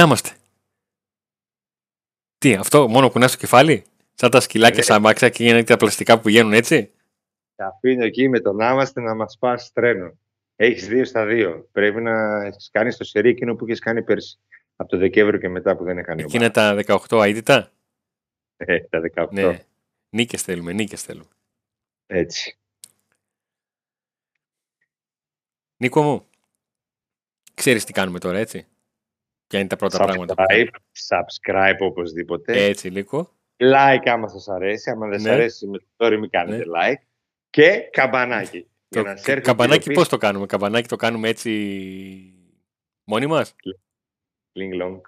Να είμαστε. Τι, αυτό μόνο κουνάς στο κεφάλι, σαν τα σκυλάκια Ναι. σαν μάξια και είναι τα πλαστικά που πηγαίνουν έτσι; Θα αφήνω εκεί με το να είμαστε να μας πας τρένο. Έχεις δύο στα δύο. Πρέπει να έχεις κάνει στο σερί εκείνο που έχεις κάνει πέρσι. Από το Δεκέμβριο και μετά που δεν έκανε Εκεί είναι τα 18 αίτητα; Ε, τα 18. Ναι. Νίκες θέλουμε, νίκες θέλουμε. Έτσι. Νίκο μου, ξέρεις τι κάνουμε τώρα, έτσι; Ποια είναι τα πρώτα πράγματα. που Subscribe, subscribe οπωσδήποτε. Έτσι, λίγο. Like άμα σας αρέσει. Άμα δεν Ναι. σας αρέσει με το story μην κάνετε like. Και καμπανάκι. Το για να σας έρθει καμπανάκι ειδοποίηση. πώς το κάνουμε; Καμπανάκι το κάνουμε έτσι μόνοι μας; Link long.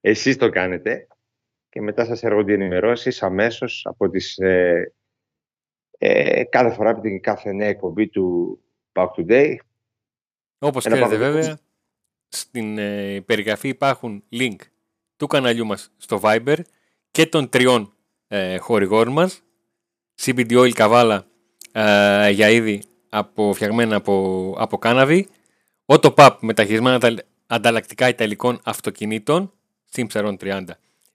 Εσείς το κάνετε και μετά σας έρχονται οι ενημερώσεις αμέσως από τις ε, ε, κάθε φορά από την κάθε νέα εκπομπή του Back Today. Όπως Ένα ξέρετε παγκόσμιο- βέβαια, στην ε, περιγραφή υπάρχουν link του καναλιού μας στο Viber και των τριών ε, χορηγών μας. CBD Oil Καβάλα ε, για είδη από, φτιαγμένα από, από κάναβη. Autopap μεταχειρισμένα αντα- ανταλλακτικά ιταλικών αυτοκινήτων. Simpson 30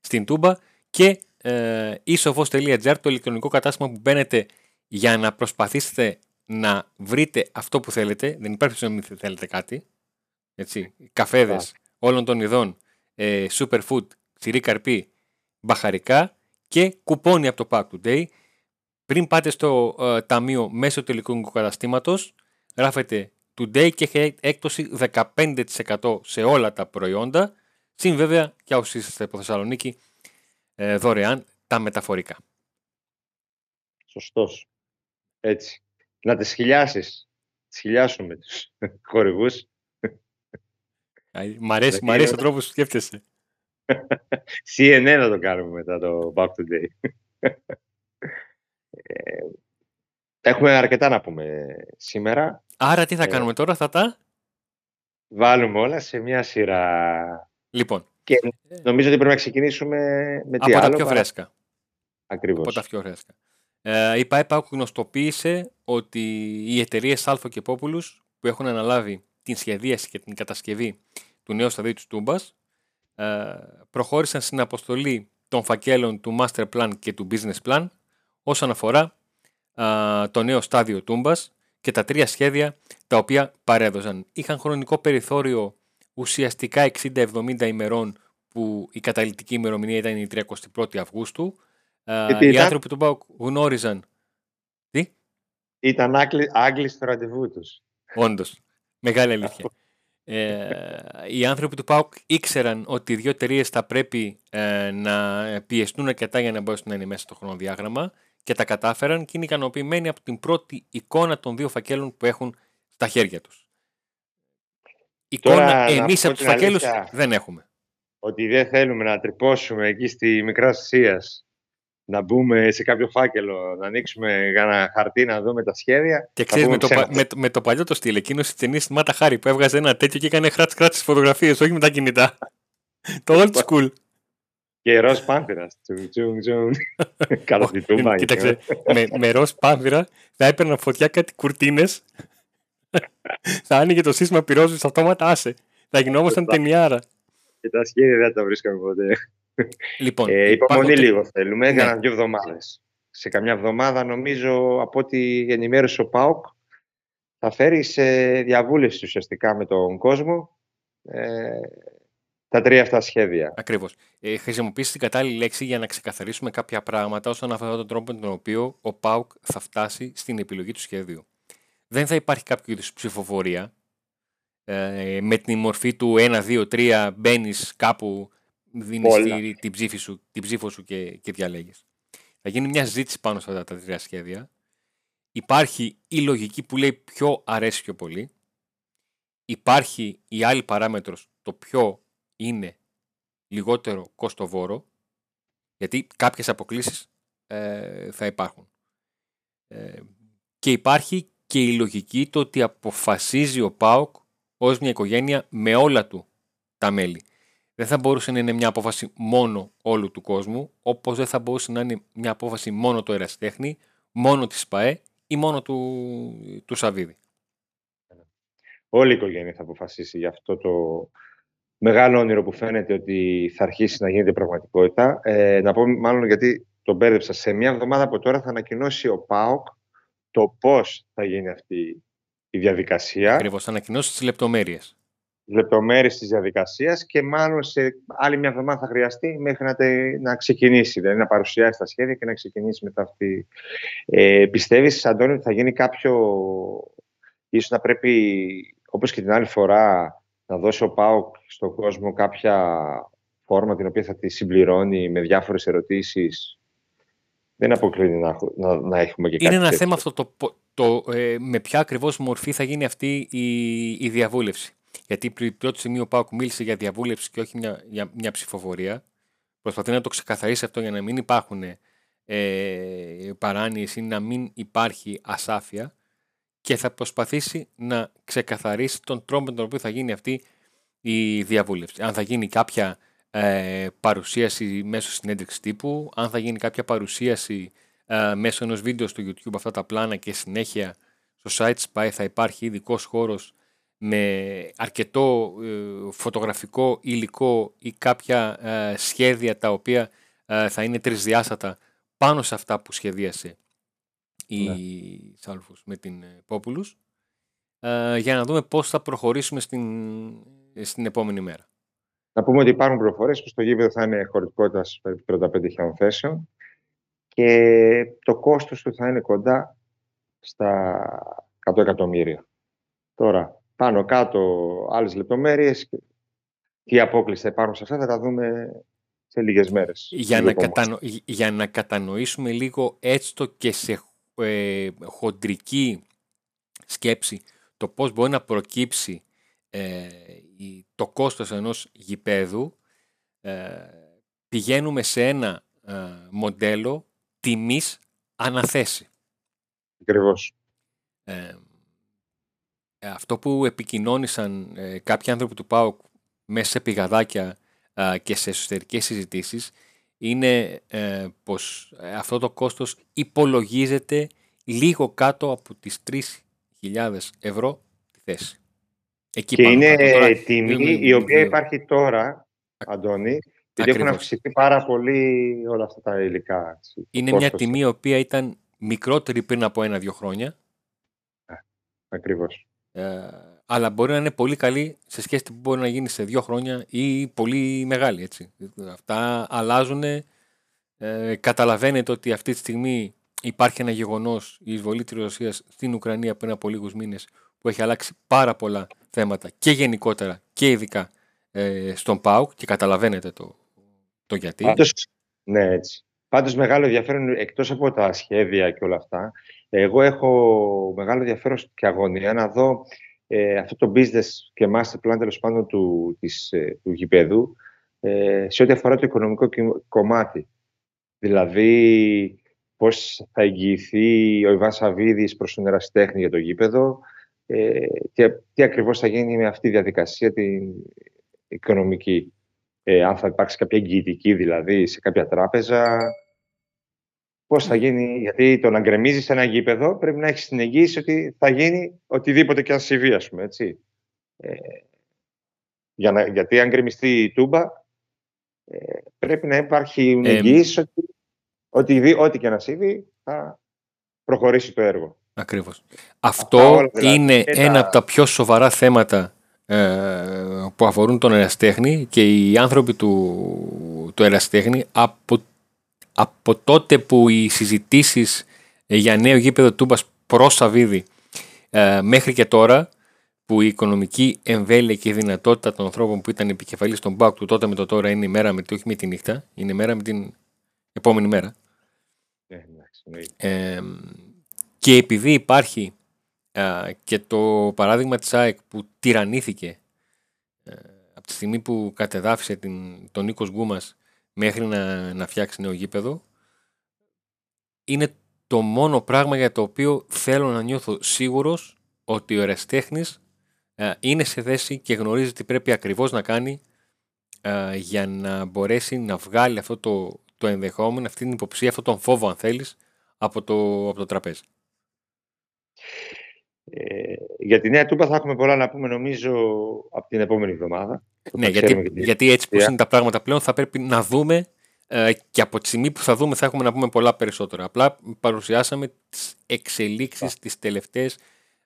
στην Τούμπα και ε, isofos.gr το ηλεκτρονικό κατάστημα που μπαίνετε για να προσπαθήσετε να βρείτε αυτό που θέλετε. Δεν υπάρχει περίπτωση να μην θέλετε κάτι. Έτσι. Καφέδες όλων των ειδών, ε, superfood, ξηρή καρπή, μπαχαρικά και κουπόνι από το Pack Today. Πριν πάτε στο ε, ταμείο μέσω του ηλεκτρονικού καταστήματος, γράφετε Today και έχει έκπτωση 15% σε όλα τα προϊόντα. Συν βέβαια για όσοι είστε από Θεσσαλονίκη ε, δωρεάν τα μεταφορικά. Σωστός. Έτσι. Να τις χιλιάσεις. Τις χιλιάσουμε τους χορηγούς. Α, Μ' αρέσει, Δεν μ' αρέσει ο είναι. τρόπος που σκέφτεσαι. CNN να το κάνουμε μετά το Back Today. Ε, έχουμε αρκετά να πούμε σήμερα. Άρα τι θα Ε, κάνουμε τώρα, θα τα... Βάλουμε όλα σε μια σειρά. Λοιπόν, Και νομίζω ότι πρέπει να ξεκινήσουμε με τι από τα άλλο. πιο παρά- φρέσκα. Ακριβώς. Από τα πιο φρέσκα. Ε, η ΠΑΕΠΑΚ γνωστοποίησε ότι οι εταιρείες Αλφα και Πόπουλους που έχουν αναλάβει την σχεδίαση και την κατασκευή του νέου σταδίου της Τούμπας ε, προχώρησαν στην αποστολή των φακέλων του Master Plan και του Business Plan όσον αφορά α, το νέο στάδιο Τούμπας και τα τρία σχέδια τα οποία παρέδωσαν. Είχαν χρονικό περιθώριο ουσιαστικά 60-70 ημερών που η καταληκτική ημερομηνία ήταν η 31η Αυγούστου. Α, Και τι οι ήταν; άνθρωποι του ΠΑΟΚ γνώριζαν. Τι; Ήταν Άγγλοι, Άγγλοι στο ραντεβού τους. Όντως. Μεγάλη αλήθεια. Ε, οι άνθρωποι του ΠΑΟΚ ήξεραν ότι οι δύο εταιρείες θα πρέπει ε, να πιεστούν αρκετά για να μπορέσουν να είναι μέσα στο χρονοδιάγραμμα και τα κατάφεραν και είναι ικανοποιημένοι από την πρώτη εικόνα των δύο φακέλων που έχουν στα χέρια τους. Τώρα, Εικόνα να εμείς πω από τους την φακέλους αλήθεια. δεν έχουμε. Ότι δεν θέλουμε να τρυπώσουμε εκεί στη Μικρά Ασίας, να μπούμε σε κάποιο φάκελο, να ανοίξουμε ένα χαρτί να δούμε τα σχέδια. Και θα ξέρεις με πούμε το, πα- ψέματα. με, το- με το παλιό το στυλ, εκείνος της ταινίας Μάτα Χάρη που έβγαζε ένα τέτοιο και έκανε χράτ χράτ στις φωτογραφίες, όχι με τα κινητά. το old school. Και ροζ πάνθυρας. Τσουμ, τσουμ, τσουμ. Κατά τη τούμπα. Κοίταξε, με, με ροζ πάνθυρα θα έπαιρνα φωτιά κάτι κουρτίνες. θα άνοιγε το σύστημα πυρόζου αυτόματα, άσε. Θα γινόμασταν Σωστά. ταινιάρα. Και τα σχέδια δεν τα βρίσκαμε ποτέ. Λοιπόν, Ε, υπάρχουν υπομονή τρι- λίγο θέλουμε, Ναι. έκαναν δύο εβδομάδες. Σε καμιά εβδομάδα νομίζω από ό,τι ενημέρωσε ο ΠΑΟΚ θα φέρει σε διαβούλευση ουσιαστικά με τον κόσμο ε, τα τρία αυτά σχέδια. Ακριβώς. Ε, χρησιμοποιήσει την κατάλληλη λέξη για να ξεκαθαρίσουμε κάποια πράγματα όσον αφορά τον τρόπο με τον οποίο ο ΠΑΟΚ θα φτάσει στην επιλογή του σχεδίου. Δεν θα υπάρχει κάποιο είδους ψηφοφορία. Ε, με την μορφή του 1, 2, 3 μπαίνεις κάπου, δίνεις Όλα. την, ψήφη σου, την ψήφο σου και, και διαλέγεις. Θα γίνει μια συζήτηση πάνω σε αυτά τα τρία σχέδια. Υπάρχει η λογική που λέει ποιο αρέσει πιο πολύ. Υπάρχει η άλλη παράμετρος, το ποιο είναι λιγότερο κοστοβόρο, γιατί κάποιες αποκλήσεις ε, θα υπάρχουν. Ε, και υπάρχει και η λογική το ότι αποφασίζει ο ΠΑΟΚ ως μια οικογένεια με όλα του τα μέλη. Δεν θα μπορούσε να είναι μια απόφαση μόνο όλου του κόσμου, όπως δεν θα μπορούσε να είναι μια απόφαση μόνο του Εραστέχνη, μόνο της ΠΑΕ ή μόνο του, του Σαββίδη. Όλη η οικογένεια θα αποφασίσει για αυτό το μεγάλο όνειρο που φαίνεται ότι θα αρχίσει να γίνεται πραγματικότητα. Ε, να πω μάλλον γιατί τον μπέρδεψα. Σε μια εβδομάδα από τώρα θα ανακοινώσει ο ΠΑΟΚ το πώς θα γίνει αυτή η διαδικασία. Ακριβώς, θα ανακοινώσει τις λεπτομέρειες. Λεπτομέρειες της διαδικασίας και μάλλον σε άλλη μια εβδομάδα θα χρειαστεί μέχρι να, να ξεκινήσει, δηλαδή να παρουσιάσει τα σχέδια και να ξεκινήσει μετά αυτή. Ε, πιστεύεις, Αντώνη, ότι θα γίνει κάποιο... Ίσως να πρέπει, όπως και την άλλη φορά, να δώσει ο ΠΑΟΚ στον κόσμο κάποια φόρμα την οποία θα τη συμπληρώνει με διάφορες ερωτήσεις; Δεν αποκλίνει να, να, να έχουμε και Είναι ένα θέμα αυτό το, το, ε, με ποια ακριβώς μορφή θα γίνει αυτή η, η διαβούλευση; Γιατί πριν πρώτη στιγμή ο Πάουκ μίλησε για διαβούλευση και όχι μια, για μια ψηφοφορία. Προσπαθεί να το ξεκαθαρίσει αυτό για να μην υπάρχουν ε, παράνοιες ή να μην υπάρχει ασάφεια και θα προσπαθήσει να ξεκαθαρίσει τον τρόπο με τον οποίο θα γίνει αυτή η διαβούλευση. Αν θα γίνει κάποια ε, παρουσίαση μέσω συνέντευξης τύπου, αν θα γίνει κάποια παρουσίαση ε, μέσω ενός βίντεο στο YouTube αυτά τα πλάνα και συνέχεια στο site Spy θα υπάρχει ειδικός χώρος με αρκετό ε, φωτογραφικό υλικό ή κάποια ε, σχέδια τα οποία θα είναι τρισδιάστατα πάνω σε αυτά που σχεδίασε η ναι. με την Πόπουλους για να δούμε πώς θα προχωρήσουμε στην, στην επόμενη μέρα. Να πούμε ότι υπάρχουν προφορές που στο γήπεδο θα είναι χωρητικότητας 35.000 θέσεων και το κόστος του θα είναι κοντά στα 100 εκατομμύρια. Τώρα, πάνω κάτω άλλες λεπτομέρειες και τι απόκληση θα υπάρχουν σε αυτά θα τα δούμε σε λίγες μέρες. Για, να, κατανο... για να κατανοήσουμε λίγο έστω και σε ε, χοντρική σκέψη το πώς μπορεί να προκύψει ε, το κόστος ενός γηπέδου ε, πηγαίνουμε σε ένα ε, μοντέλο τιμής αναθέσει. Ακριβώς. Ε, αυτό που επικοινώνησαν κάποιοι άνθρωποι του ΠΑΟΚ μέσα σε πηγαδάκια και σε εσωτερικές συζητήσεις είναι πως αυτό το κόστος υπολογίζεται λίγο κάτω από τις 3.000 ευρώ τη θέση. Εκεί και είναι τώρα, τιμή η οποία υπάρχει τώρα, Αντώνη, γιατί έχουν αυξηθεί πάρα πολύ όλα αυτά τα υλικά. Είναι μια τιμή η οποία ήταν μικρότερη πριν από ένα-δύο χρόνια. Ε, ακριβώς. Ε, αλλά μπορεί να είναι πολύ καλή σε σχέση με που μπορεί να γίνει σε δύο χρόνια ή πολύ μεγάλη. Έτσι. Αυτά αλλάζουν. Ε, καταλαβαίνετε ότι αυτή τη στιγμή υπάρχει ένα γεγονός, η εισβολή της Ρωσίας στην Ουκρανία πριν από λίγους μήνες, που έχει αλλάξει πάρα πολλά θέματα και γενικότερα και ειδικά ε, στον ΠΑΟΚ και καταλαβαίνετε το, το γιατί. Πάντως, ναι, έτσι. Πάντως μεγάλο ενδιαφέρον εκτός από τα σχέδια και όλα αυτά, εγώ έχω μεγάλο ενδιαφέρον και αγωνία να δω ε, αυτό το business και master plan τέλος πάντων του, της, ε, του γηπέδου ε, σε ό,τι αφορά το οικονομικό κομμάτι. Δηλαδή, πώς θα εγγυηθεί ο Ιβάν Σαββίδης προς τον ερασιτέχνη για το γήπεδο, ε, και τι ακριβώς θα γίνει με αυτή τη διαδικασία την οικονομική. Ε, αν θα υπάρξει κάποια εγγυητική δηλαδή σε κάποια τράπεζα, πώς θα γίνει, γιατί το να γκρεμίζεις ένα γήπεδο πρέπει να έχεις την εγγύηση ότι θα γίνει οτιδήποτε και αν συμβεί, ας πούμε, έτσι. Ε, για να, γιατί αν γκρεμιστεί η τούμπα, ε, πρέπει να υπάρχει εγγύηση ότι, ότι ό,τι και να συμβεί θα προχωρήσει το έργο. Ακριβώς. Αυτό δηλαδή. είναι ένα από τα πιο σοβαρά θέματα ε, που αφορούν τον εραστέχνη και οι άνθρωποι του, του εραστέχνη από, από τότε που οι συζητήσεις για νέο γήπεδο τούμπας προς Σαββίδη ε, μέχρι και τώρα που η οικονομική εμβέλεια και η δυνατότητα των ανθρώπων που ήταν επικεφαλής των ΠΑΚ του τότε με το τώρα είναι η μέρα με τη, όχι με τη νύχτα, είναι η μέρα με την επόμενη μέρα. Ε, και επειδή υπάρχει και το παράδειγμα της ΑΕΚ που τυραννήθηκε από τη στιγμή που κατεδάφισε την, τον Νίκος Γκούμας μέχρι να, να φτιάξει νέο γήπεδο είναι το μόνο πράγμα για το οποίο θέλω να νιώθω σίγουρος ότι ο εραστέχνης είναι σε θέση και γνωρίζει τι πρέπει ακριβώς να κάνει για να μπορέσει να βγάλει αυτό το, το ενδεχόμενο, αυτή την υποψία, αυτόν τον φόβο αν θέλεις από το, από το τραπέζι. Ε, για τη Νέα Τούμπα θα έχουμε πολλά να πούμε νομίζω από την επόμενη εβδομάδα. Ναι, γιατί, γιατί έτσι που είναι τα πράγματα πλέον θα πρέπει να δούμε ε, και από τη στιγμή που θα δούμε θα έχουμε να πούμε πολλά περισσότερα. Απλά παρουσιάσαμε τις εξελίξεις, τις τελευταίες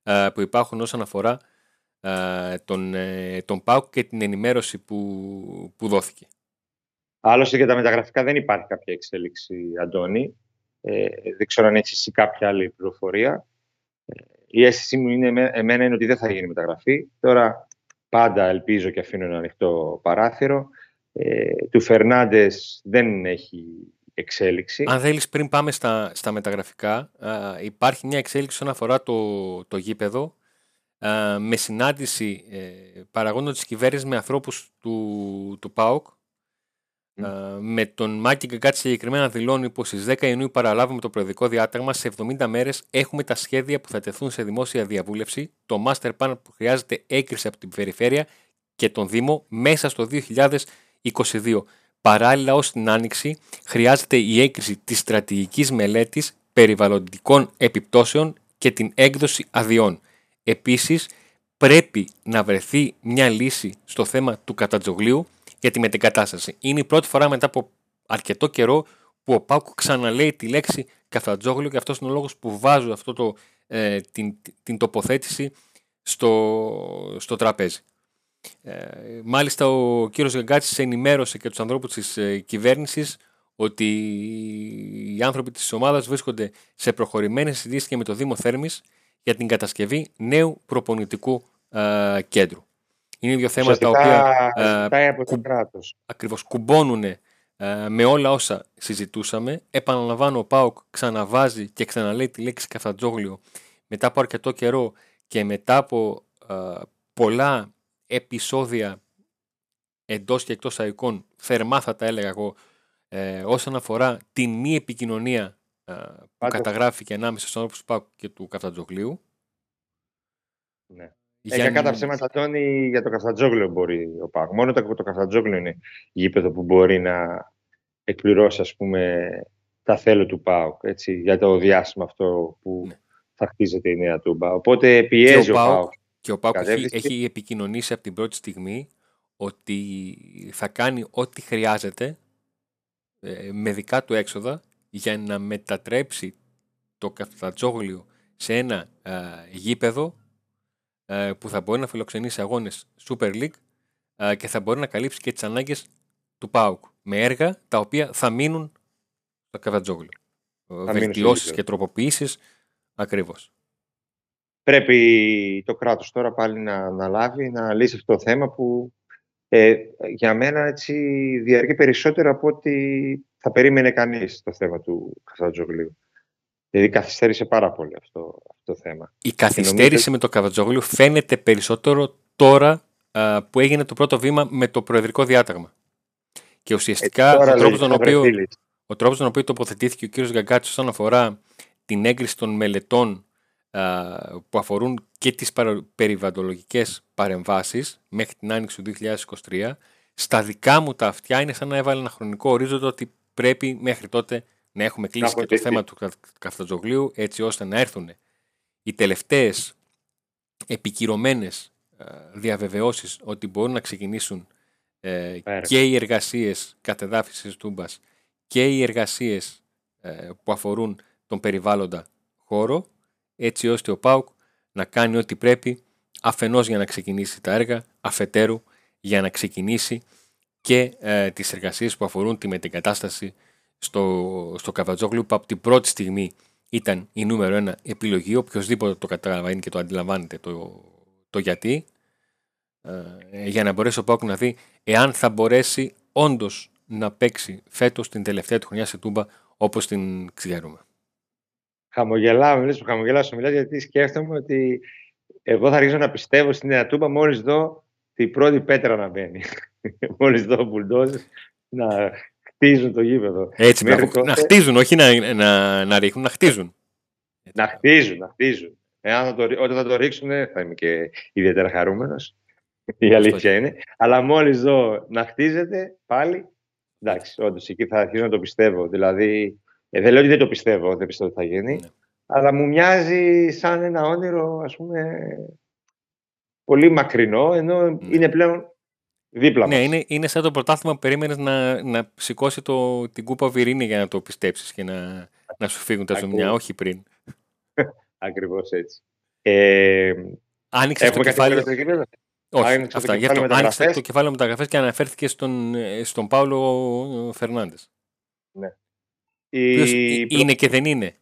ε, που υπάρχουν όσον αφορά ε, τον, ε, τον ΠΑΟΚ και την ενημέρωση που, που δόθηκε. Άλλωστε για τα μεταγραφικά δεν υπάρχει κάποια εξέλιξη, Αντώνη. Ε, δεν ξέρω αν έχεις εσύ κάποια άλλη πληροφορία. Ε, η αίσθησή μου είναι, εμένα είναι ότι δεν θα γίνει μεταγραφή. Τώρα πάντα ελπίζω και αφήνω ένα ανοιχτό παράθυρο. Ε, του Φερνάντες δεν έχει εξέλιξη. Αν θέλεις, πριν πάμε στα, στα μεταγραφικά, υπάρχει μια εξέλιξη όσον αφορά το, το γήπεδο με συνάντηση ε, παραγόντων της κυβέρνησης με ανθρώπους του, του ΠΑΟΚ με τον Μάκη Γκαγκάτη συγκεκριμένα δηλώνει πως στις 10 Ιουνίου παραλάβουμε το προεδρικό διάταγμα. Σε 70 μέρες έχουμε τα σχέδια που θα τεθούν σε δημόσια διαβούλευση, το master plan που χρειάζεται έγκριση από την περιφέρεια και τον Δήμο μέσα στο 2022. Παράλληλα, ως την Άνοιξη, χρειάζεται η έγκριση της στρατηγικής μελέτης περιβαλλοντικών επιπτώσεων και την έκδοση αδειών. Επίσης, πρέπει να βρεθεί μια λύση στο θέμα του κατατζογλίου για τη μετεγκατάσταση. Είναι η πρώτη φορά μετά από αρκετό καιρό που ο Πάκου ξαναλέει τη λέξη Καφτατζόγλιο και αυτός είναι ο λόγος που βάζω αυτό το, ε, την, την τοποθέτηση στο, στο τραπέζι. Ε, μάλιστα ο κύριος Γαγκάτσης ενημέρωσε και τους ανθρώπους της ε, κυβέρνησης ότι οι άνθρωποι της ομάδας βρίσκονται σε προχωρημένες συζητήσεις και με το Δήμο Θέρμης για την κατασκευή νέου προπονητικού ε, κέντρου. Είναι δύο θέματα τα οποία από κου, ακριβώς κουμπώνουν με όλα όσα συζητούσαμε. Επαναλαμβάνω, ο ΠΑΟΚ ξαναβάζει και ξαναλέει τη λέξη Καφτατζόγλιο μετά από αρκετό καιρό και μετά από πολλά επεισόδια εντός και εκτός αικών, θερμά θα τα έλεγα εγώ, ε, όσον αφορά την μη επικοινωνία ε, που καταγράφηκε ανάμεσα στον άνθρωπο του ΠΑΟΚ και του Καφτατζογλίου. Ναι. Για ε, κατά ψέματα, Τόνι, για το Καφτατζόγλιο μπορεί ο ΠΑΟΚ. Μόνο το, το Καφτατζόγλιο είναι γήπεδο που μπορεί να εκπληρώσει, ας πούμε, τα θέλω του ΠΑΟΚ, έτσι, για το διάστημα αυτό που ναι. θα χτίζεται η νέα τούμπα. Οπότε πιέζει ο ΠΑΟΚ. Και ο ΠΑΟΚ έχει, έχει επικοινωνήσει από την πρώτη στιγμή ότι θα κάνει ό,τι χρειάζεται ε, με δικά του έξοδα για να μετατρέψει το Καφτατζόγλιο σε ένα ε, γήπεδο ε, που θα μπορεί να φιλοξενήσει αγώνες Super League ε, και θα μπορεί να καλύψει και τις ανάγκες του ΠΑΟΚ με έργα τα οποία θα μείνουν στο Καφτατζόγλιο. Βελτιώσεις και τροποποιήσεις ακριβώς. Πρέπει το κράτος τώρα πάλι να αναλάβει, να λύσει αυτό το θέμα που ε, για μένα έτσι διαρκεί περισσότερο από ότι θα περίμενε κανείς το θέμα του Καφτατζόγλιου. Δηλαδή καθυστέρησε πάρα πολύ αυτό, αυτό το θέμα. Η καθυστέρηση με το Καφτατζόγλιο φαίνεται περισσότερο τώρα που έγινε το πρώτο βήμα με το προεδρικό διάταγμα. Και ουσιαστικά ε, ο, τρόπος τον οποίο, ο τρόπος τον οποίο τοποθετήθηκε ο κύριος Γκαγκάτσος όσον αφορά την έγκριση των μελετών που αφορούν και τις περιβαλλοντολογικές παρεμβάσεις μέχρι την άνοιξη του 2023, στα δικά μου τα αυτιά είναι σαν να έβαλε ένα χρονικό ορίζοντα ότι πρέπει μέχρι τότε να έχουμε κλείσει και το θέμα του καφτατζογλίου έτσι ώστε να έρθουν οι τελευταίες επικυρωμένες διαβεβαιώσεις ότι μπορούν να ξεκινήσουν ε, και οι εργασίες κατεδάφισης τούμπας και οι εργασίες ε, που αφορούν τον περιβάλλοντα χώρο έτσι ώστε ο ΠΑΟΚ να κάνει ό,τι πρέπει αφενός για να ξεκινήσει τα έργα, αφετέρου για να ξεκινήσει και ε, τις εργασίες που αφορούν τη μετεγκατάσταση στο, στο Καβατζόγλου που από την πρώτη στιγμή ήταν η νούμερο ένα επιλογή, οποιοδήποτε το καταλαβαίνει και το αντιλαμβάνεται το, το γιατί, ε, για να μπορέσει ο ΠΑΟΚ να δει εάν θα μπορέσει όντως να παίξει φέτος την τελευταία του χρονιά σε τούμπα όπως την ξέρουμε. Χαμογελάω, μιλάς που χαμογελάω σου μιλάς, γιατί σκέφτομαι ότι εγώ θα αρχίσω να πιστεύω στην Νέα Τούμπα μόλις δω την πρώτη πέτρα να μπαίνει. μόλις δω μπουλντόζες να χτίζουν το γήπεδο. Έτσι, να, τότε... να χτίζουν, όχι να, να, να ρίχνουν, να χτίζουν. Να χτίζουν, να χτίζουν. Εάν το, όταν θα το ρίξουν θα είμαι και ιδιαίτερα χαρούμενος. Η αλήθεια είναι. Αλλά μόλις δω να χτίζεται πάλι, εντάξει, όντως εκεί θα αρχίσω να το πιστεύω. Δηλαδή, ε, δεν λέω ότι δεν το πιστεύω, δεν πιστεύω ότι θα γίνει. Ναι. Αλλά μου μοιάζει σαν ένα όνειρο, ας πούμε, πολύ μακρινό, ενώ ναι. είναι πλέον Δίπλα Ναι, μας. είναι, είναι σαν το πρωτάθλημα που περίμενες να, να σηκώσει το, την κούπα Βιρίνη για να το πιστέψεις και να, να σου φύγουν τα Ακριβώς. ζουμιά, όχι πριν. Ακριβώς έτσι. Ε, Άνοιξες το έχουμε κάτι κεφάλαιο. άλλο για το γήπεδο; Όχι, Άνοιξες το αυτά. Γι' κεφάλαιο αυτό άνοιξες μεταγραφές. το κεφάλαιο μεταγραφές και αναφέρθηκε στον, ε, στον Πάολο Φερνάντες. Η... είναι και δεν είναι;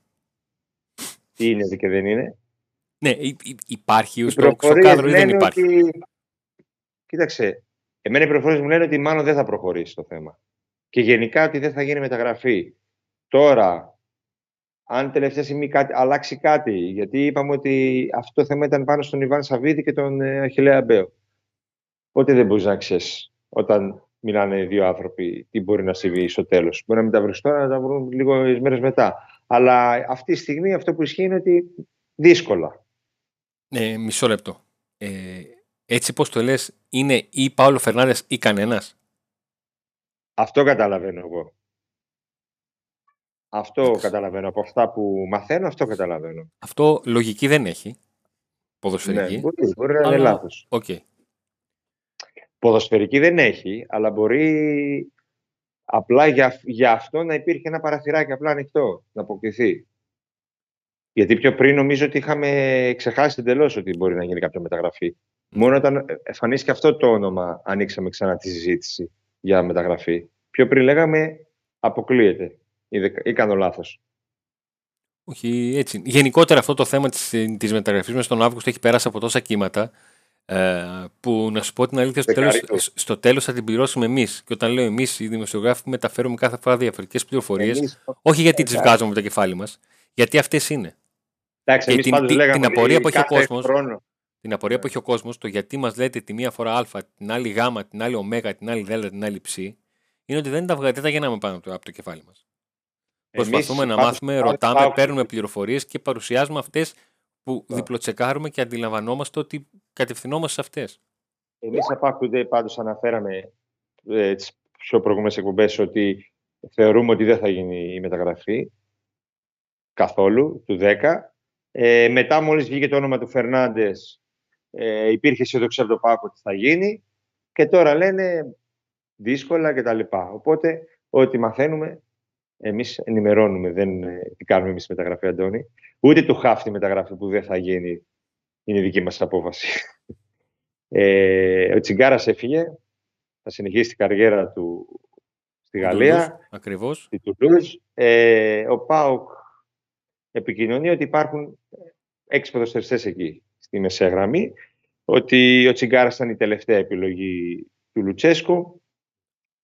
Είναι και δεν είναι. Ναι, υ- υ- υπάρχει Οι στο, στο πληροφορίες κάδρο ή δεν λένε υπάρχει; Ότι... Κοίταξε, εμένα οι πληροφορίες μου λένε ότι μάλλον δεν θα προχωρήσει το θέμα. Και γενικά ότι δεν θα γίνει μεταγραφή. Τώρα, αν τελευταία στιγμή κάτι, αλλάξει κάτι, γιατί είπαμε ότι αυτό το θέμα ήταν πάνω στον Ιβάν Σαββίδη και τον ε, Αχιλέα Μπέο. Πότε δεν μπορείς να ξέρεις όταν μιλάνε δύο άνθρωποι τι μπορεί να συμβεί στο τέλος. Μπορεί να μην τα βρεις τώρα, να τα βρουν λίγο μέρες μετά. Αλλά αυτή τη στιγμή αυτό που ισχύει είναι ότι δύσκολα. Ε, μισό λεπτό. Ε, έτσι πως το λες, είναι ή Πάολο Φερνάνδες ή κανένας; Αυτό καταλαβαίνω εγώ. Αυτό Εντάξει. καταλαβαίνω. Από αυτά που μαθαίνω, αυτό καταλαβαίνω. Αυτό λογική δεν έχει. Ποδοσφαιρική. Ναι, μπορεί, μπορεί να είναι Αλλά- λάθος. Οκ. Ποδοσφαιρική δεν έχει, αλλά μπορεί απλά για, για αυτό να υπήρχε ένα παραθυράκι απλά ανοιχτό, να αποκτηθεί. Γιατί πιο πριν νομίζω ότι είχαμε ξεχάσει εντελώς ότι μπορεί να γίνει κάποια μεταγραφή. Μόνο όταν εμφανίστηκε αυτό το όνομα, ανοίξαμε ξανά τη συζήτηση για μεταγραφή. Πιο πριν λέγαμε αποκλείεται. Ή, δεν- ή κάνω λάθος. Όχι έτσι. Γενικότερα αυτό το θέμα της, της μεταγραφής μας τον Αύγουστο έχει περάσει από τόσα κύματα ε, που να σου πω την αλήθεια στο τέλος, Δεκαρίκος. στο τέλος θα την πληρώσουμε εμείς. Και όταν λέω εμείς οι δημοσιογράφοι μεταφέρουμε κάθε φορά διαφορετικές πληροφορίες Εμείς- όχι γιατί τις Εντάξει. βγάζουμε από το κεφάλι μας, γιατί αυτές είναι. Εντάξει, Και εμείς την- πάντως την- λέγαμε την απορία ότι που έχει ο κάθε κόσμος- Χρόνο, Την απορία Ναι. που έχει ο κόσμος, το γιατί μας λέτε τη μία φορά Α, την άλλη Γ, την άλλη Ω, την άλλη Δ, την άλλη Ψ, είναι ότι δεν τα, βγα- δεν τα γεννάμε πάνω από το, από το κεφάλι μας. Προσπαθούμε εμείς να πάντως μάθουμε, πάμε ρωτάμε, πάω- παίρνουμε πληροφορίες και παρουσιάζουμε αυτές που Ναι. διπλοτσεκάρουμε και αντιλαμβανόμαστε ότι κατευθυνόμαστε σε αυτές. Εμείς από Up to Date πάντως αναφέραμε ε, τις πιο προηγούμενες εκπομπές ότι θεωρούμε ότι δεν θα γίνει η μεταγραφή καθόλου του 10. Ε, μετά μόλις βγήκε το όνομα του Φερνάντες ε, υπήρχε αισιοδοξία από το ΠΑΚ ότι θα γίνει και τώρα λένε δύσκολα κτλ. Οπότε ό,τι μαθαίνουμε εμείς ενημερώνουμε, δεν ε, τι κάνουμε εμείς μεταγραφή Αντώνη. Ούτε του χάφτη μεταγραφή που δεν θα γίνει είναι δική μας απόφαση. Ε, ο Τσιγκάρας έφυγε, θα συνεχίσει την καριέρα του στη Γαλλία, Ακριβώς. στη Τουλούζ. Ε, ο Πάουκ επικοινωνεί ότι υπάρχουν έξι ποδοσφαιριστές εκεί, στη μεσαία γραμμή, ότι ο Τσιγκάρας ήταν η τελευταία επιλογή του Λουτσέσκου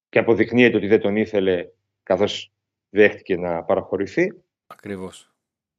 και αποδεικνύεται ότι δεν τον ήθελε καθώς δέχτηκε να παραχωρηθεί. Ακριβώς.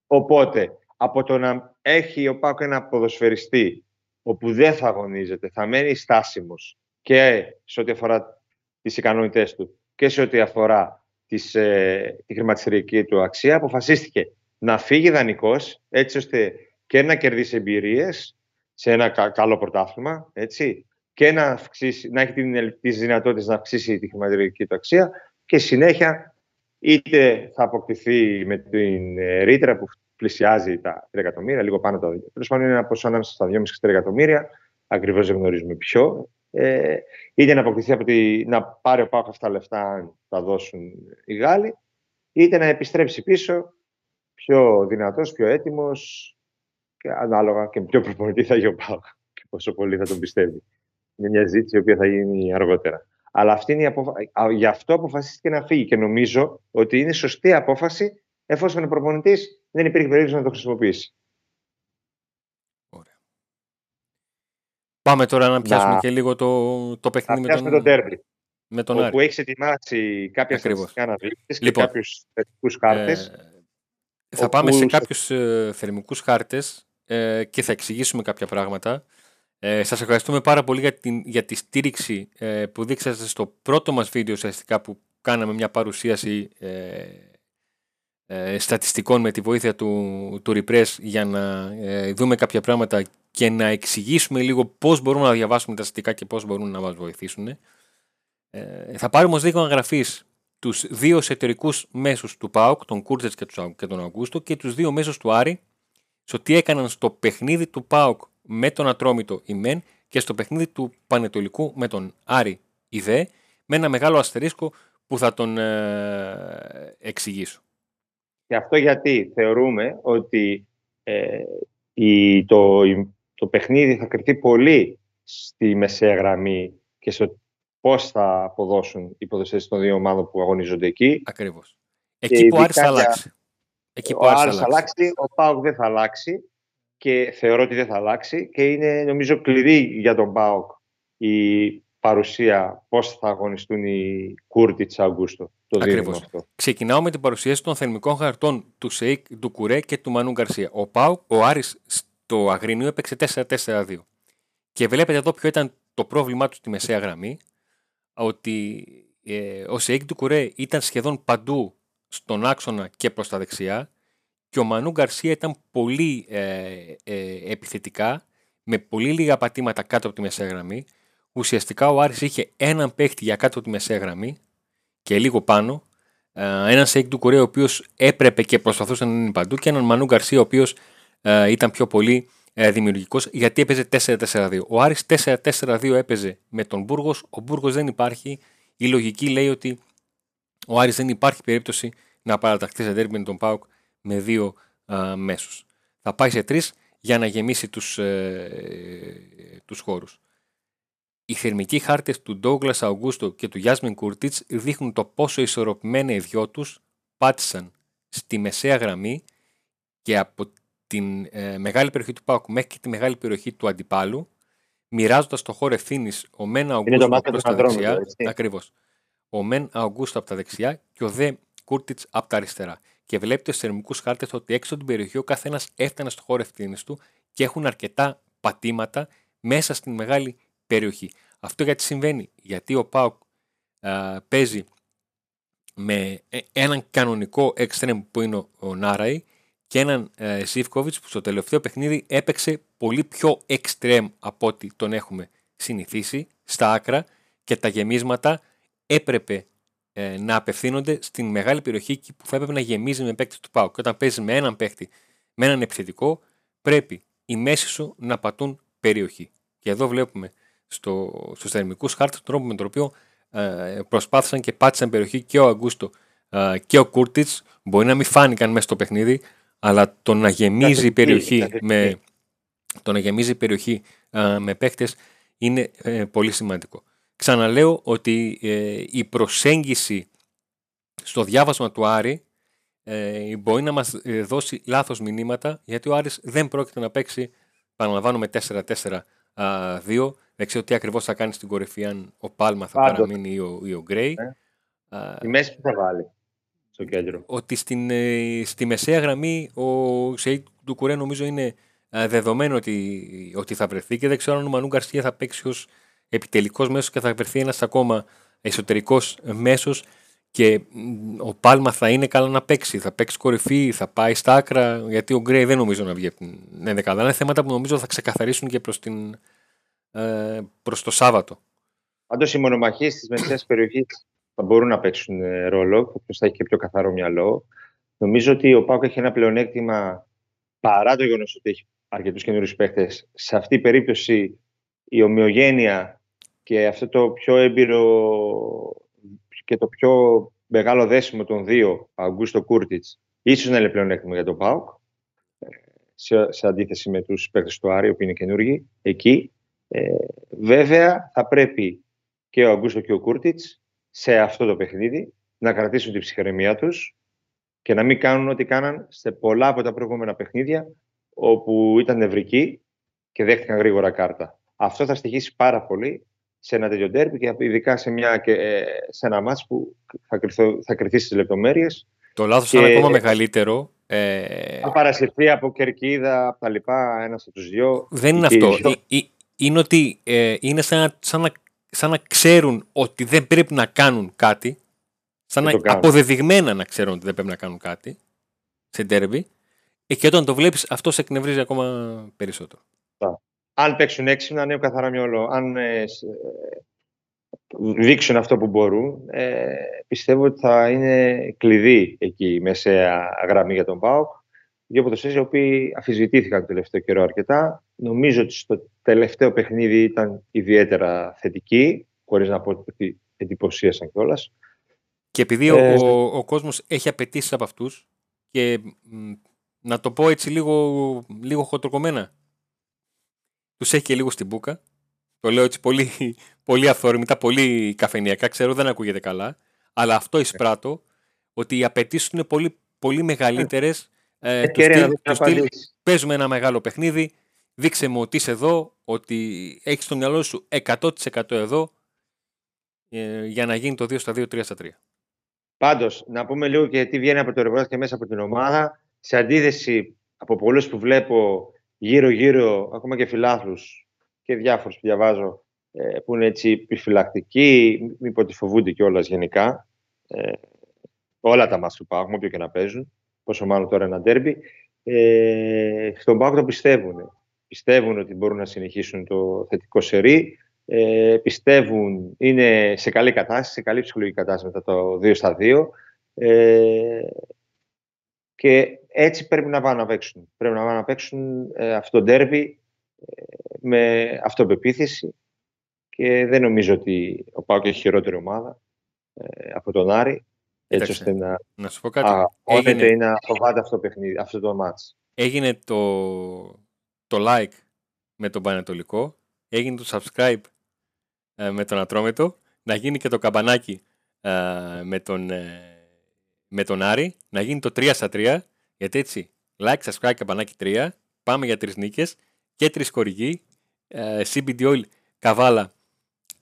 Οπότε, από το να έχει ο Πάκο ένα ποδοσφαιριστή όπου δεν θα αγωνίζεται, θα μένει στάσιμος και σε ό,τι αφορά τις ικανότητές του και σε ό,τι αφορά τις, ε, τη χρηματιστηριακή του αξία, αποφασίστηκε να φύγει δανεικός, έτσι ώστε και να κερδίσει εμπειρίες σε ένα κα- καλό πρωτάθλημα, έτσι, και να, αυξήσει, να έχει την, τις δυνατότητες να αυξήσει τη χρηματιστηριακή του αξία και συνέχεια είτε θα αποκτηθεί με την ε, ρήτρα που πλησιάζει τα 3 εκατομμύρια, λίγο πάνω από τα Τέλος πάντων, είναι ένα ποσό ανάμεσα στα 2,5 και 3 εκατομμύρια. Ακριβώς δεν γνωρίζουμε ποιο. Ε, είτε να αποκτηθεί από τη, να πάρει ο Πάκο αυτά τα λεφτά, αν τα δώσουν οι Γάλλοι, είτε να επιστρέψει πίσω πιο δυνατός, πιο έτοιμος και ανάλογα και με ποιο προπονητή θα έχει ο Πάκο και πόσο πολύ θα τον πιστεύει. Είναι μια ζήτηση η οποία θα γίνει αργότερα. Αλλά αυτή είναι η αποφα... α, γι' αυτό αποφασίστηκε να φύγει και νομίζω ότι είναι σωστή απόφαση εφόσον ο προπονητής δεν υπήρχε περίπτωση να το χρησιμοποιήσει. Ωραία. Πάμε τώρα να πιάσουμε Να- και λίγο το, το Θα παιχνίδι με πιάσουμε τον, τον τέρμπι, με τον Άρη. όπου έχεις ετοιμάσει κάποια Ακριβώς. στατιστικά αναλύσεις και Λοιπόν, κάποιους θετικούς χάρτες. Ε, θα όπου πάμε σε σε- κάποιους ε, θερμικούς χάρτες ε, και θα εξηγήσουμε κάποια πράγματα. Ε, σας ευχαριστούμε πάρα πολύ για, την, για τη στήριξη ε, που δείξατε στο πρώτο μας βίντεο ουσιαστικά που κάναμε μια παρουσίαση ε, ε, στατιστικών με τη βοήθεια του, του Repress για να ε, δούμε κάποια πράγματα και να εξηγήσουμε λίγο πώς μπορούμε να διαβάσουμε τα στατιστικά και πώς μπορούν να μας βοηθήσουν. Ε, θα πάρουμε ως δίκο γραφής τους δύο εσωτερικούς μέσους του ΠΑΟΚ, τον Κούρτζετς και, τους- και τον Αγκούστο και τους δύο μέσους του Άρη στο τι έκαναν στο παιχνίδι του ΠΑΟΚ με τον Ατρόμητο η ΜΕΝ και στο παιχνίδι του Πανετολικού με τον Άρη Ιδέ, με ένα μεγάλο αστερίσκο που θα τον ε, εξηγήσω. Και αυτό γιατί θεωρούμε ότι ε, η, το, το παιχνίδι θα κρυφτεί πολύ στη μεσαία γραμμή και στο πώς θα αποδώσουν οι ποδοσφαίρες των δύο ομάδων που αγωνίζονται εκεί. Ακριβώς. Εκεί που Άρης θα αλλάξει. Εκεί που ο Άρης θα αλλάξει, ο Πάοκ δεν θα αλλάξει και θεωρώ ότι δεν θα αλλάξει και είναι νομίζω κλειδί για τον Πάοκ η παρουσία πώς θα αγωνιστούν οι Κούρτιτ Αγκούστο. Το Ακριβώς. Αυτό. Ξεκινάω με την παρουσίαση των θερμικών χαρτών του Σεΐκ Ντουκουρέ και του Μανού Γκαρσία. Ο ΠΑΟΚ, ο Άρης στο Αγρίνιο έπαιξε 4-4-2. Και βλέπετε εδώ ποιο ήταν το πρόβλημά τους στη μεσαία γραμμή, ότι ε, ο Σεΐκ Ντουκουρέ ήταν σχεδόν παντού στον άξονα και προς τα δεξιά και ο Μανού Γκαρσία ήταν πολύ ε, ε, επιθετικά, με πολύ λίγα πατήματα κάτω από τη μεσαία γραμμή. Ουσιαστικά ο Άρης είχε έναν παίχτη για κάτω από τη μεσαία γραμμή και λίγο πάνω. Ε, έναν Σεΐκ Ντουκουρέ ο οποίος έπρεπε και προσπαθούσε να είναι παντού και έναν Μανού Γκαρσία ο οποίος ε, ήταν πιο πολύ ε, δημιουργικός γιατί έπαιζε 4-4-2. Ο Άρης 4-4-2 έπαιζε με τον Μπούργος. Ο Μπούργος δεν υπάρχει. Η λογική λέει ότι ο Άρης δεν υπάρχει περίπτωση να παραταχθεί σε τέρμι με τον Πάουκ με δύο α, μέσους. Θα πάει σε τρεις για να γεμίσει τους, ε, τους χώρους. Οι θερμικοί χάρτες του Ντόγκλας Αουγκούστο και του Γιάσμιν Κουρτίτς δείχνουν το πόσο ισορροπημένα οι δυο τους πάτησαν στη μεσαία γραμμή και από την ε, μεγάλη περιοχή του Πάουκ μέχρι και τη μεγάλη περιοχή του αντιπάλου, μοιράζοντας το χώρο ευθύνης ο Μεν Αουγκούστο από τα δεξιά. Ακριβώς. Ο Μεν Αουγκούστο από τα δεξιά και ο Δε Κούρτιτς από τα αριστερά. Και βλέπετε στους θερμικούς χάρτες ότι έξω από την περιοχή ο καθένας έφτανε στο χώρο ευθύνης του και έχουν αρκετά πατήματα μέσα στην μεγάλη περιοχή. Αυτό γιατί συμβαίνει, γιατί ο Πάουκ παίζει με ε, έναν κανονικό extreme που είναι ο Νάραη και έναν ε, που στο τελευταίο παιχνίδι έπαιξε πολύ πιο extreme από ό,τι τον έχουμε συνηθίσει στα άκρα και τα γεμίσματα έπρεπε ε, να απευθύνονται στην μεγάλη περιοχή εκεί που θα έπρεπε να γεμίζει με παίκτη του Πάου. Και όταν παίζεις με έναν παίκτη, με έναν επιθετικό, πρέπει οι μέση σου να πατούν περιοχή. Και εδώ βλέπουμε στο, στου θερμικού χάρτε τον τρόπο με τον οποίο ε, προσπάθησαν και πάτησαν περιοχή και ο Αγκούστο ε, και ο Κούρτιτς. Μπορεί να μην φάνηκαν μέσα στο παιχνίδι, αλλά το να γεμίζει η περιοχή με, το να γεμίζει περιοχή ε, με παίκτες είναι ε, πολύ σημαντικό. Ξαναλέω ότι ε, η προσέγγιση στο διάβασμα του Άρη ε, μπορεί να μας ε, δώσει λάθος μηνύματα γιατί ο Άρης δεν πρόκειται να παίξει, παραλαμβάνω 4-4-2. Δεν ξέρω τι ακριβώς θα κάνει στην κορυφή αν ο Πάλμα θα παραμείνει ή ο, ή ο Γκρέι. Η μέση που θα βάλει στο κέντρο. Ότι στην, στη μεσαία γραμμή ο Σεϊτ του Κουρέ νομίζω είναι δεδομένο ότι, ότι θα βρεθεί και δεν ξέρω αν ο Μανού Γκαρσία θα παίξει ως επιτελικός μέσος και θα βρεθεί ένας ακόμα εσωτερικός μέσος και ο Πάλμα θα είναι καλά να παίξει. Θα παίξει κορυφή, θα πάει στα άκρα, γιατί ο Γκρέι δεν νομίζω να βγει από την ενδεκάδα. Είναι θέματα που νομίζω θα ξεκαθαρίσουν και προς, την, ε, προς το Σάββατο. Πάντως οι μονομαχίες της μεσαίας περιοχής θα μπορούν να παίξουν ε, ρόλο, όποιος θα έχει και πιο καθαρό μυαλό. Νομίζω ότι ο Πάκο έχει ένα πλεονέκτημα παρά το γεγονός ότι έχει αρκετούς καινούριους παίχτε. Σε αυτή την περίπτωση η ομοιογένεια και αυτό το πιο έμπειρο και το πιο μεγάλο δέσιμο των δύο, Αγκούστο Κούρτιτς, ίσως να είναι πλεονέκτημα για τον ΠΑΟΚ, σε, σε αντίθεση με τους παίκτες του Άρη, που είναι καινούργοι, εκεί. Ε, βέβαια, θα πρέπει και ο Αγκούστο και ο Κούρτιτς σε αυτό το παιχνίδι να κρατήσουν την ψυχραιμία τους και να μην κάνουν ό,τι κάναν σε πολλά από τα προηγούμενα παιχνίδια όπου ήταν νευρικοί και δέχτηκαν γρήγορα κάρτα. Αυτό θα στοιχήσει πάρα πολύ σε ένα τέτοιο ντέρμπι και ειδικά σε, μια, ε, σε ένα μάτς που θα, κρυθώ, θα κρυθεί στις λεπτομέρειες. Το λάθος και... θα είναι ακόμα μεγαλύτερο. Ε... Θα παρασυρθεί από κερκίδα, από τα λοιπά, ένας από τους δυο. Δεν είναι αυτό. Ε, ε, είναι ότι ε, είναι σαν να, σαν, να, σαν να ξέρουν ότι δεν πρέπει να κάνουν κάτι. Σαν να αποδεδειγμένα να ξέρουν ότι δεν πρέπει να κάνουν κάτι σε ντέρμπι. Και όταν το βλέπεις αυτό σε εκνευρίζει ακόμα περισσότερο αν παίξουν έξυπνα, νέο καθαρά μυαλό, αν ε, δείξουν αυτό που μπορούν, ε, πιστεύω ότι θα είναι κλειδί εκεί η μεσαία γραμμή για τον ΠΑΟΚ. δύο ποδοσφαίρες οι οποίοι αφισβητήθηκαν το τελευταίο καιρό αρκετά. Νομίζω ότι στο τελευταίο παιχνίδι ήταν ιδιαίτερα θετική, χωρίς να πω ότι εντυπωσίασαν κιόλας. Και επειδή ε, ο, ο, κόσμος έχει απαιτήσεις από αυτούς και να το πω έτσι λίγο, λίγο χωτροκομμένα, τους έχει και λίγο στην μπουκα. Το λέω έτσι πολύ, πολύ αυθόρμητα, πολύ καφενιακά, ξέρω δεν ακούγεται καλά, αλλά αυτό εισπράττω ότι οι απαιτήσεις είναι πολύ, πολύ μεγαλύτερες. Ε, τους στυλ, παίζουμε ένα μεγάλο παιχνίδι, δείξε μου ότι είσαι εδώ, ότι έχεις στο μυαλό σου 100% εδώ ε, για να γίνει το 2 στα 2, 3 στα 3. Πάντως, να πούμε λίγο και τι βγαίνει από το ρεπορτάζ και μέσα από την ομάδα. Σε αντίθεση από πολλούς που βλέπω γύρω-γύρω, ακόμα και φιλάθλους και διάφορους που διαβάζω, ε, που είναι έτσι επιφυλακτικοί, μήπως ότι φοβούνται κιόλας γενικά. Ε, όλα τα μάτια του Πάγου, όποιο και να παίζουν, πόσο μάλλον τώρα ένα ντέρμπι. Ε, στον Πάγου το πιστεύουν. Πιστεύουν ότι μπορούν να συνεχίσουν το θετικό σερί ε, πιστεύουν, είναι σε καλή κατάσταση, σε καλή ψυχολογική κατάσταση μετά το 2 στα 2 ε, και έτσι πρέπει να πάνε να παίξουν. Πρέπει να πάνε να παίξουν ε, αυτό το ντέρμπι ε, με αυτοπεποίθηση και δεν νομίζω ότι ο Πάοκ έχει χειρότερη ομάδα ε, από τον Άρη έτσι ώστε να, να σου πω κάτι. έγινε... ή να φοβάται αυτό το παιχνίδι, αυτό το μάτς. Έγινε το, το like με τον Πανετολικό, έγινε το subscribe ε, με τον Ατρόμετο, να γίνει και το καμπανάκι ε, με, τον, ε, με τον Άρη, να γίνει το 3 στα 3, γιατί έτσι, like, subscribe, καμπανάκι 3, πάμε για τρεις νίκες και τρεις κορυγοί, CBD Oil Καβάλα,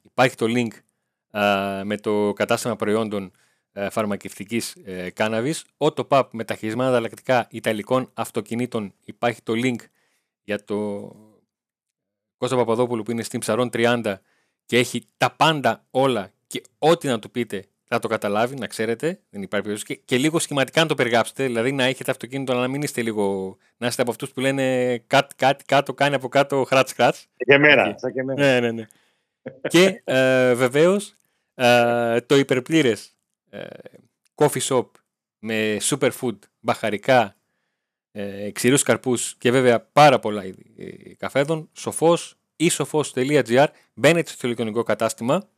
υπάρχει το link με το κατάστημα προϊόντων φαρμακευτικής κάναβης, Autopap με τα χειρισμένα ανταλλακτικά ιταλικών αυτοκινήτων, υπάρχει το link για το Κώστα Παπαδόπουλου που είναι στην Ψαρών 30 και έχει τα πάντα όλα και ό,τι να του πείτε θα το καταλάβει, να ξέρετε, δεν υπάρχει περίπτωση. Και, και λίγο σχηματικά να το περιγράψετε, δηλαδή να έχετε αυτοκίνητο, αλλά να μην είστε λίγο. να είστε από αυτούς που λένε κάτι, κάτι κάτω, κάνει από κάτω, χράτς χράτς. Και μέρα. Και μέρα. Ναι, ναι, ναι. και ε, βεβαίως ε, το υπερπλήρες ε, coffee shop με superfood, μπαχαρικά, ε, ξηρούς καρπούς και βέβαια πάρα πολλά είδη ε, καφέδων, σοφός, isofos.gr μπαίνετε στο ηλεκτρονικό κατάστημα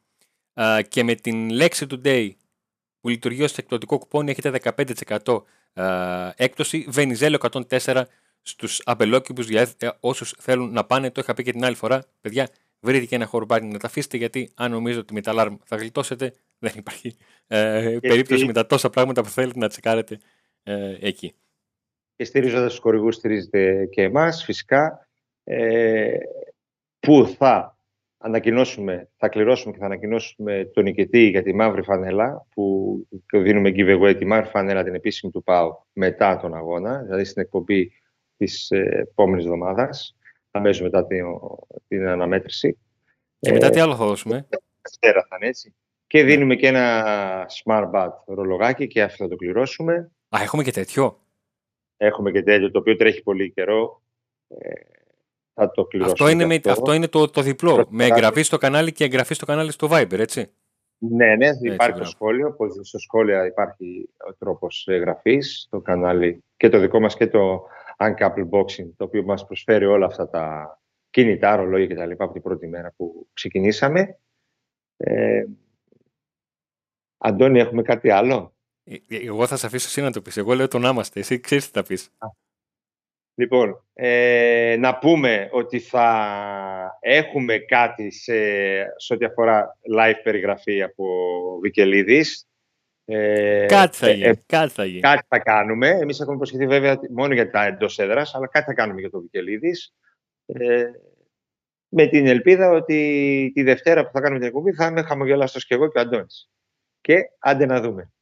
και με την λέξη today που λειτουργεί ως εκπτωτικό κουπόνι έχετε 15% έκπτωση Βενιζέλο 104 στους αμπελόκηπους για ε, όσους θέλουν να πάνε. Το είχα πει και την άλλη φορά. Παιδιά, βρείτε και ένα χώρο να τα αφήσετε γιατί αν νομίζετε ότι με τα alarm θα γλιτώσετε δεν υπάρχει ε, περίπτωση με τα τόσα πράγματα που θέλετε να τσεκάρετε ε, εκεί. Και στηρίζοντας τους χορηγούς, στηρίζετε και εμάς φυσικά. Ε, που θα ανακοινώσουμε, θα κληρώσουμε και θα ανακοινώσουμε τον νικητή για τη μαύρη φανέλα, που δίνουμε giveaway τη μαύρη φανέλα την επίσημη του ΠΑΟ μετά τον αγώνα, δηλαδή στην εκπομπή της ε, επόμενης εβδομάδας, αμέσως μετά την, την αναμέτρηση. Και μετά τι άλλο θα δώσουμε; Δευτέρα θα είναι έτσι. Και δίνουμε και ένα Smart Bat ρολογάκι και αυτό θα το κληρώσουμε. Α, έχουμε και τέτοιο; Έχουμε και τέτοιο, το οποίο τρέχει πολύ καιρό. Ε, θα το Αυτό είναι, με, αυτό. είναι το, το διπλό. Με εγγραφή στο κανάλι και εγγραφή στο κανάλι στο Viber, έτσι. Ναι, ναι, υπάρχει το σχόλιο. Στο σχόλιο υπάρχει ο τρόπος εγγραφής στο κανάλι και το δικό μας και το Uncouple Boxing, το οποίο μας προσφέρει όλα αυτά τα κινητά, ρολόγια κτλ. από την πρώτη μέρα που ξεκινήσαμε. Ε, Αντώνη, έχουμε κάτι άλλο; Ε, εγώ θα σε αφήσω εσύ να το πεις. Εγώ λέω τον άμαστε. Εσύ ξέρεις τι θα πεις. Λοιπόν, ε, να πούμε ότι θα έχουμε κάτι σε, σε ό,τι αφορά live περιγραφή από Βικελίδης. Ε, κάτι θα γίνει. Ε, κάτι, θα γίνει. κάτι θα κάνουμε. Εμείς έχουμε προσχεθεί βέβαια μόνο για τα εντός έδρας, αλλά κάτι θα κάνουμε για το Βικελίδης. Ε, με την ελπίδα ότι τη Δευτέρα που θα κάνουμε την εκπομπή θα είμαι χαμογελαστός και εγώ και ο Αντώνης. Και άντε να δούμε.